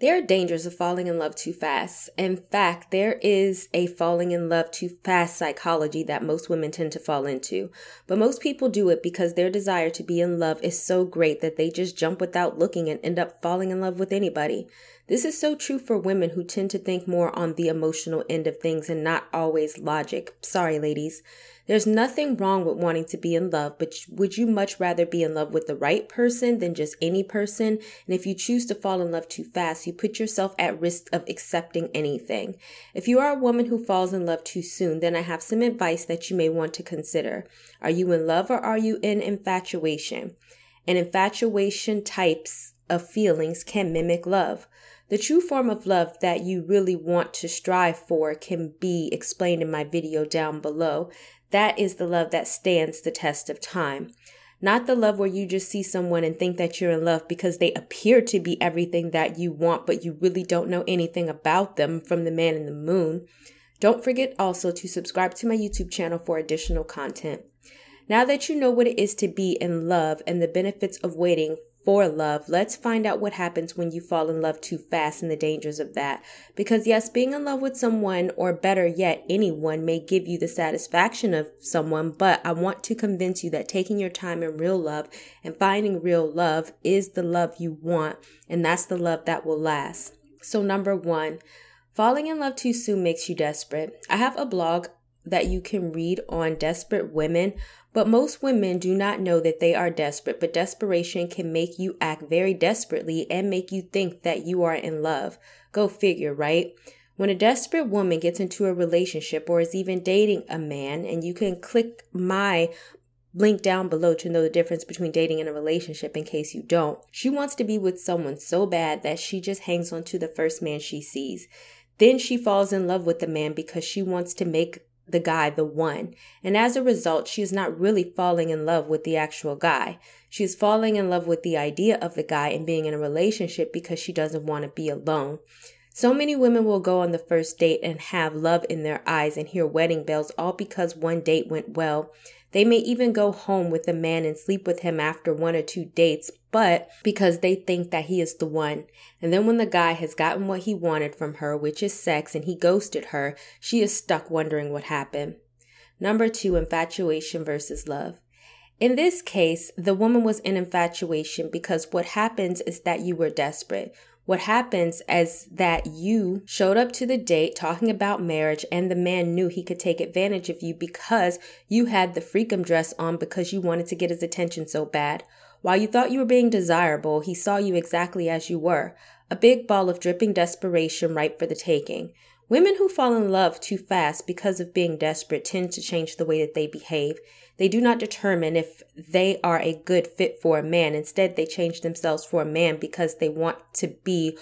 there are dangers of falling in love too fast. In fact, there is a falling in love too fast psychology that most women tend to fall into. But most people do it because their desire to be in love is so great that they just jump without looking and end up falling in love with anybody. This is so true for women who tend to think more on the emotional end of things and not always logic. Sorry, ladies. There's nothing wrong with wanting to be in love, but would you much rather be in love with the right person than just any person? And if you choose to fall in love too fast, you put yourself at risk of accepting anything. If you are a woman who falls in love too soon, then I have some advice that you may want to consider. Are you in love or are you in infatuation? And infatuation types of feelings can mimic love. The true form of love that you really want to strive for can be explained in my video down below. That is the love that stands the test of time. Not the love where you just see someone and think that you're in love because they appear to be everything that you want, but you really don't know anything about them from the man in the moon. Don't forget also to subscribe to my YouTube channel for additional content. Now that you know what it is to be in love and the benefits of waiting for love, let's find out what happens when you fall in love too fast and the dangers of that. Because yes, being in love with someone, or better yet, anyone may give you the satisfaction of someone, but I want to convince you that taking your time in real love and finding real love is the love you want, and that's the love that will last. So number one, falling in love too soon makes you desperate. I have a blog that you can read on desperate women but most women do not know that they are desperate, but desperation can make you act very desperately and make you think that you are in love. Go figure, right? When a desperate woman gets into a relationship or is even dating a man, and you can click my link down below to know the difference between dating and a relationship in case you don't. She wants to be with someone so bad that she just hangs on to the first man she sees. Then she falls in love with the man because she wants to make the guy the one. And as a result, she is not really falling in love with the actual guy. She is falling in love with the idea of the guy and being in a relationship because she doesn't want to be alone. So many women will go on the first date and have love in their eyes and hear wedding bells all because one date went well. They may even go home with a man and sleep with him after one or two dates, but because they think that he is the one. And then when the guy has gotten what he wanted from her, which is sex, and he ghosted her, she is stuck wondering what happened. Number two, infatuation versus love. In this case, the woman was in infatuation because what happens is that you were desperate. What happens is that you showed up to the date talking about marriage and the man knew he could take advantage of you because you had the freakum dress on because you wanted to get his attention so bad. While you thought you were being desirable, he saw you exactly as you were, a big ball of dripping desperation ripe for the taking. Women who fall in love too fast because of being desperate tend to change the way that they behave. They do not determine if they are a good fit for a man. Instead, they change themselves for a man because they want to be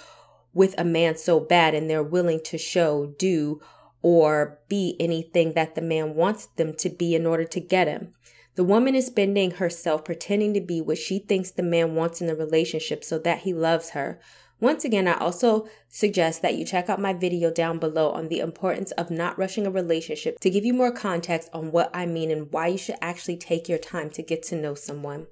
with a man so bad and they're willing to show, do, or be anything that the man wants them to be in order to get him. The woman is bending herself, pretending to be what she thinks the man wants in the relationship so that he loves her. Once again, I also suggest that you check out my video down below on the importance of not rushing a relationship to give you more context on what I mean and why you should actually take your time to get to know someone.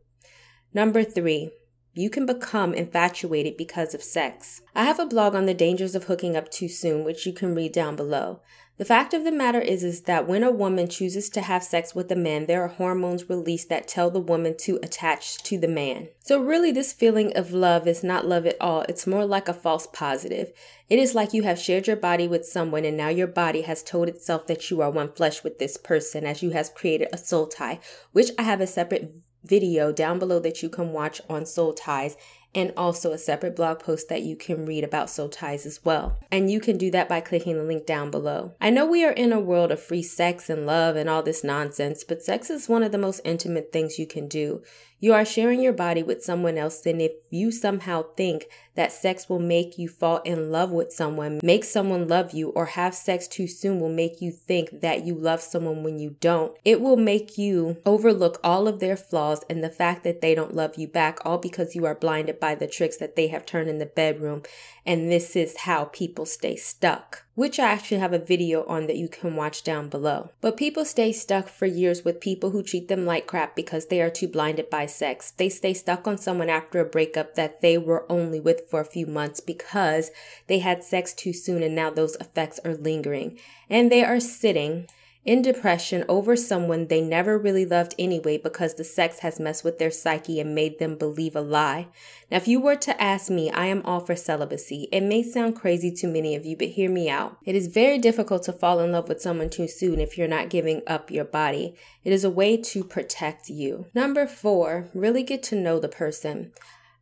Number three, you can become infatuated because of sex. I have a blog on the dangers of hooking up too soon, which you can read down below. The fact of the matter is, is that when a woman chooses to have sex with a man, there are hormones released that tell the woman to attach to the man. So really, this feeling of love is not love at all. It's more like a false positive. It is like you have shared your body with someone and now your body has told itself that you are one flesh with this person as you have created a soul tie, which I have a separate video down below that you can watch on soul ties and also a separate blog post that you can read about soul ties as well. And you can do that by clicking the link down below. I know we are in a world of free sex and love and all this nonsense, but sex is one of the most intimate things you can do. You are sharing your body with someone else, and if you somehow think that sex will make you fall in love with someone, make someone love you, or have sex too soon will make you think that you love someone when you don't, it will make you overlook all of their flaws and the fact that they don't love you back, all because you are blinded by the tricks that they have turned in the bedroom. And this is how people stay stuck, which I actually have a video on that you can watch down below. But people stay stuck for years with people who treat them like crap because they are too blinded by sex. They stay stuck on someone after a breakup that they were only with for a few months because they had sex too soon and now those effects are lingering. And they are sitting in depression over someone they never really loved anyway because the sex has messed with their psyche and made them believe a lie. Now, if you were to ask me, I am all for celibacy. It may sound crazy to many of you, but hear me out. It is very difficult to fall in love with someone too soon if you're not giving up your body. It is a way to protect you. Number four, really get to know the person.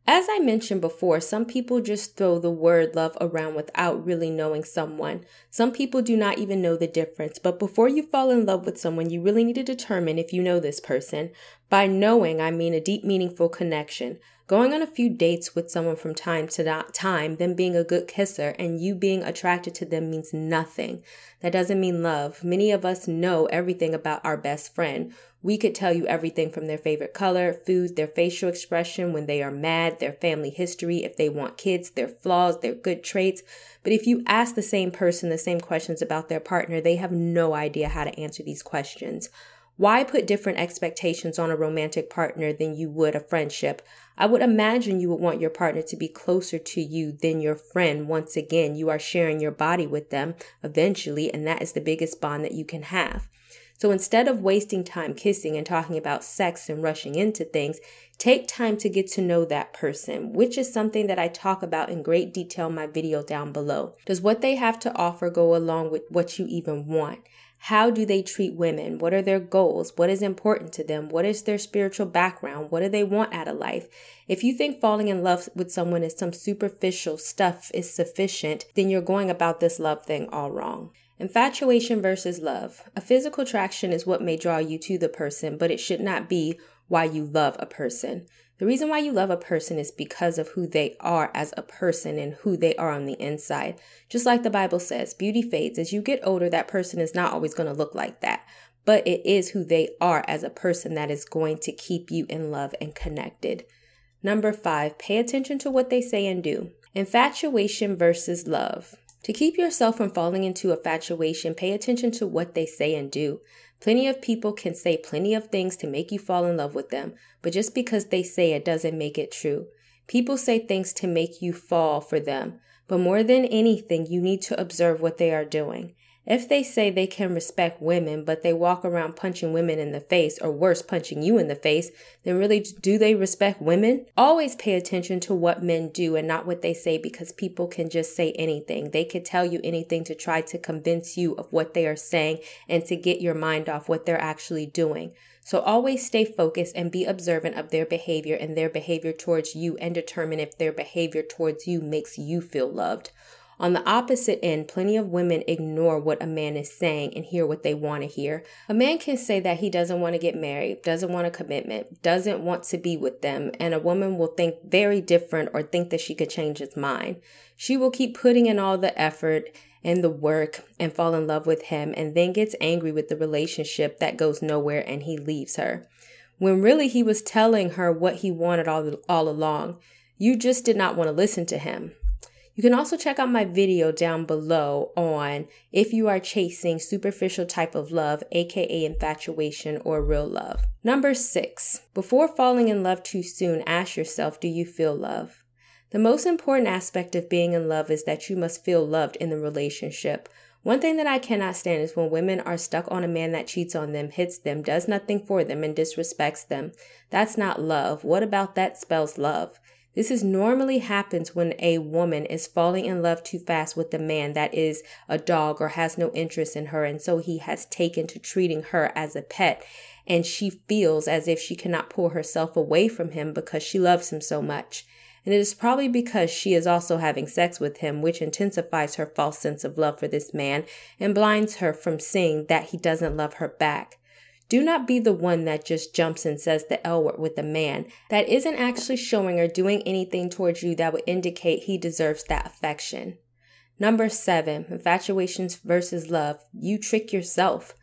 As I mentioned before, some people just throw the word love around without really knowing someone. Some people do not even know the difference. But before you fall in love with someone, you really need to determine if you know this person. By knowing, I mean a deep, meaningful connection. Going on a few dates with someone from time to time, them being a good kisser, and you being attracted to them means nothing. That doesn't mean love. Many of us know everything about our best friend. We could tell you everything from their favorite color, food, their facial expression when they are mad, their family history, if they want kids, their flaws, their good traits. But if you ask the same person the same questions about their partner, they have no idea how to answer these questions. Why put different expectations on a romantic partner than you would a friendship? I would imagine you would want your partner to be closer to you than your friend. Once again, you are sharing your body with them eventually, and that is the biggest bond that you can have. So instead of wasting time kissing and talking about sex and rushing into things, take time to get to know that person, which is something that I talk about in great detail in my video down below. Does what they have to offer go along with what you even want? How do they treat women? What are their goals? What is important to them? What is their spiritual background? What do they want out of life? If you think falling in love with someone is some superficial stuff is sufficient, then you're going about this love thing all wrong. Infatuation versus love. A physical attraction is what may draw you to the person, but it should not be why you love a person. The reason why you love a person is because of who they are as a person and who they are on the inside. Just like the Bible says, beauty fades. As you get older, that person is not always going to look like that, but it is who they are as a person that is going to keep you in love and connected. Number five, pay attention to what they say and do. Infatuation versus love. To keep yourself from falling into infatuation, pay attention to what they say and do. Plenty of people can say plenty of things to make you fall in love with them, but just because they say it doesn't make it true. People say things to make you fall for them, but more than anything, you need to observe what they are doing. If they say they can respect women, but they walk around punching women in the face, or worse, punching you in the face, then really do they respect women? Always pay attention to what men do and not what they say because people can just say anything. They could tell you anything to try to convince you of what they are saying and to get your mind off what they're actually doing. So always stay focused and be observant of their behavior and their behavior towards you and determine if their behavior towards you makes you feel loved. On the opposite end, plenty of women ignore what a man is saying and hear what they want to hear. A man can say that he doesn't want to get married, doesn't want a commitment, doesn't want to be with them, and a woman will think very different or think that she could change his mind. She will keep putting in all the effort and the work and fall in love with him and then gets angry with the relationship that goes nowhere and he leaves her. When really he was telling her what he wanted all, all along. You just did not want to listen to him. You can also check out my video down below on if you are chasing superficial type of love, aka infatuation or real love. Number six, before falling in love too soon, ask yourself, do you feel love? The most important aspect of being in love is that you must feel loved in the relationship. One thing that I cannot stand is when women are stuck on a man that cheats on them, hits them, does nothing for them, and disrespects them. That's not love. What about that spells love? This is normally happens when a woman is falling in love too fast with a man that is a dog or has no interest in her. And so he has taken to treating her as a pet. And she feels as if she cannot pull herself away from him because she loves him so much. and it is probably because she is also having sex with him, which intensifies her false sense of love for this man and blinds her from seeing that he doesn't love her back. Do not be the one that just jumps and says the L word with a man that isn't actually showing or doing anything towards you that would indicate he deserves that affection. Number seven, infatuations versus love. You trick yourself.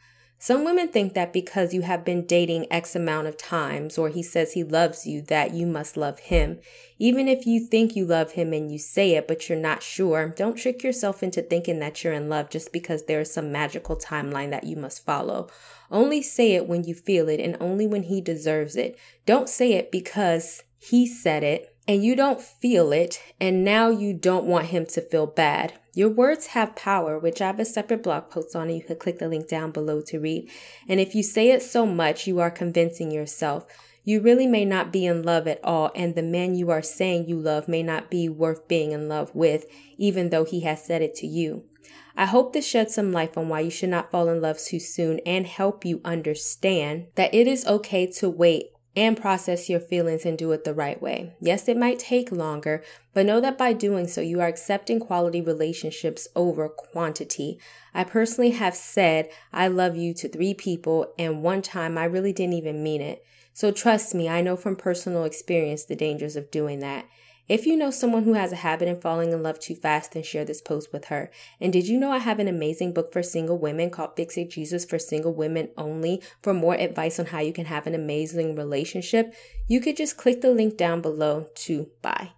Some women think that because you have been dating X amount of times or he says he loves you, that you must love him. Even if you think you love him and you say it, but you're not sure, don't trick yourself into thinking that you're in love just because there is some magical timeline that you must follow. Only say it when you feel it and only when he deserves it. Don't say it because he said it and you don't feel it, and now you don't want him to feel bad. Your words have power, which I have a separate blog post on, and you can click the link down below to read. And if you say it so much, you are convincing yourself. You really may not be in love at all, and the man you are saying you love may not be worth being in love with, even though he has said it to you. I hope this sheds some light on why you should not fall in love too soon and help you understand that it is okay to wait and process your feelings and do it the right way. Yes, it might take longer, but know that by doing so, you are accepting quality relationships over quantity. I personally have said I love you to three people, and one time I really didn't even mean it. So trust me, I know from personal experience the dangers of doing that. If you know someone who has a habit in falling in love too fast, then share this post with her. And did you know I have an amazing book for single women called Fix It Jesus for single women only? For more advice on how you can have an amazing relationship, you could just click the link down below to buy.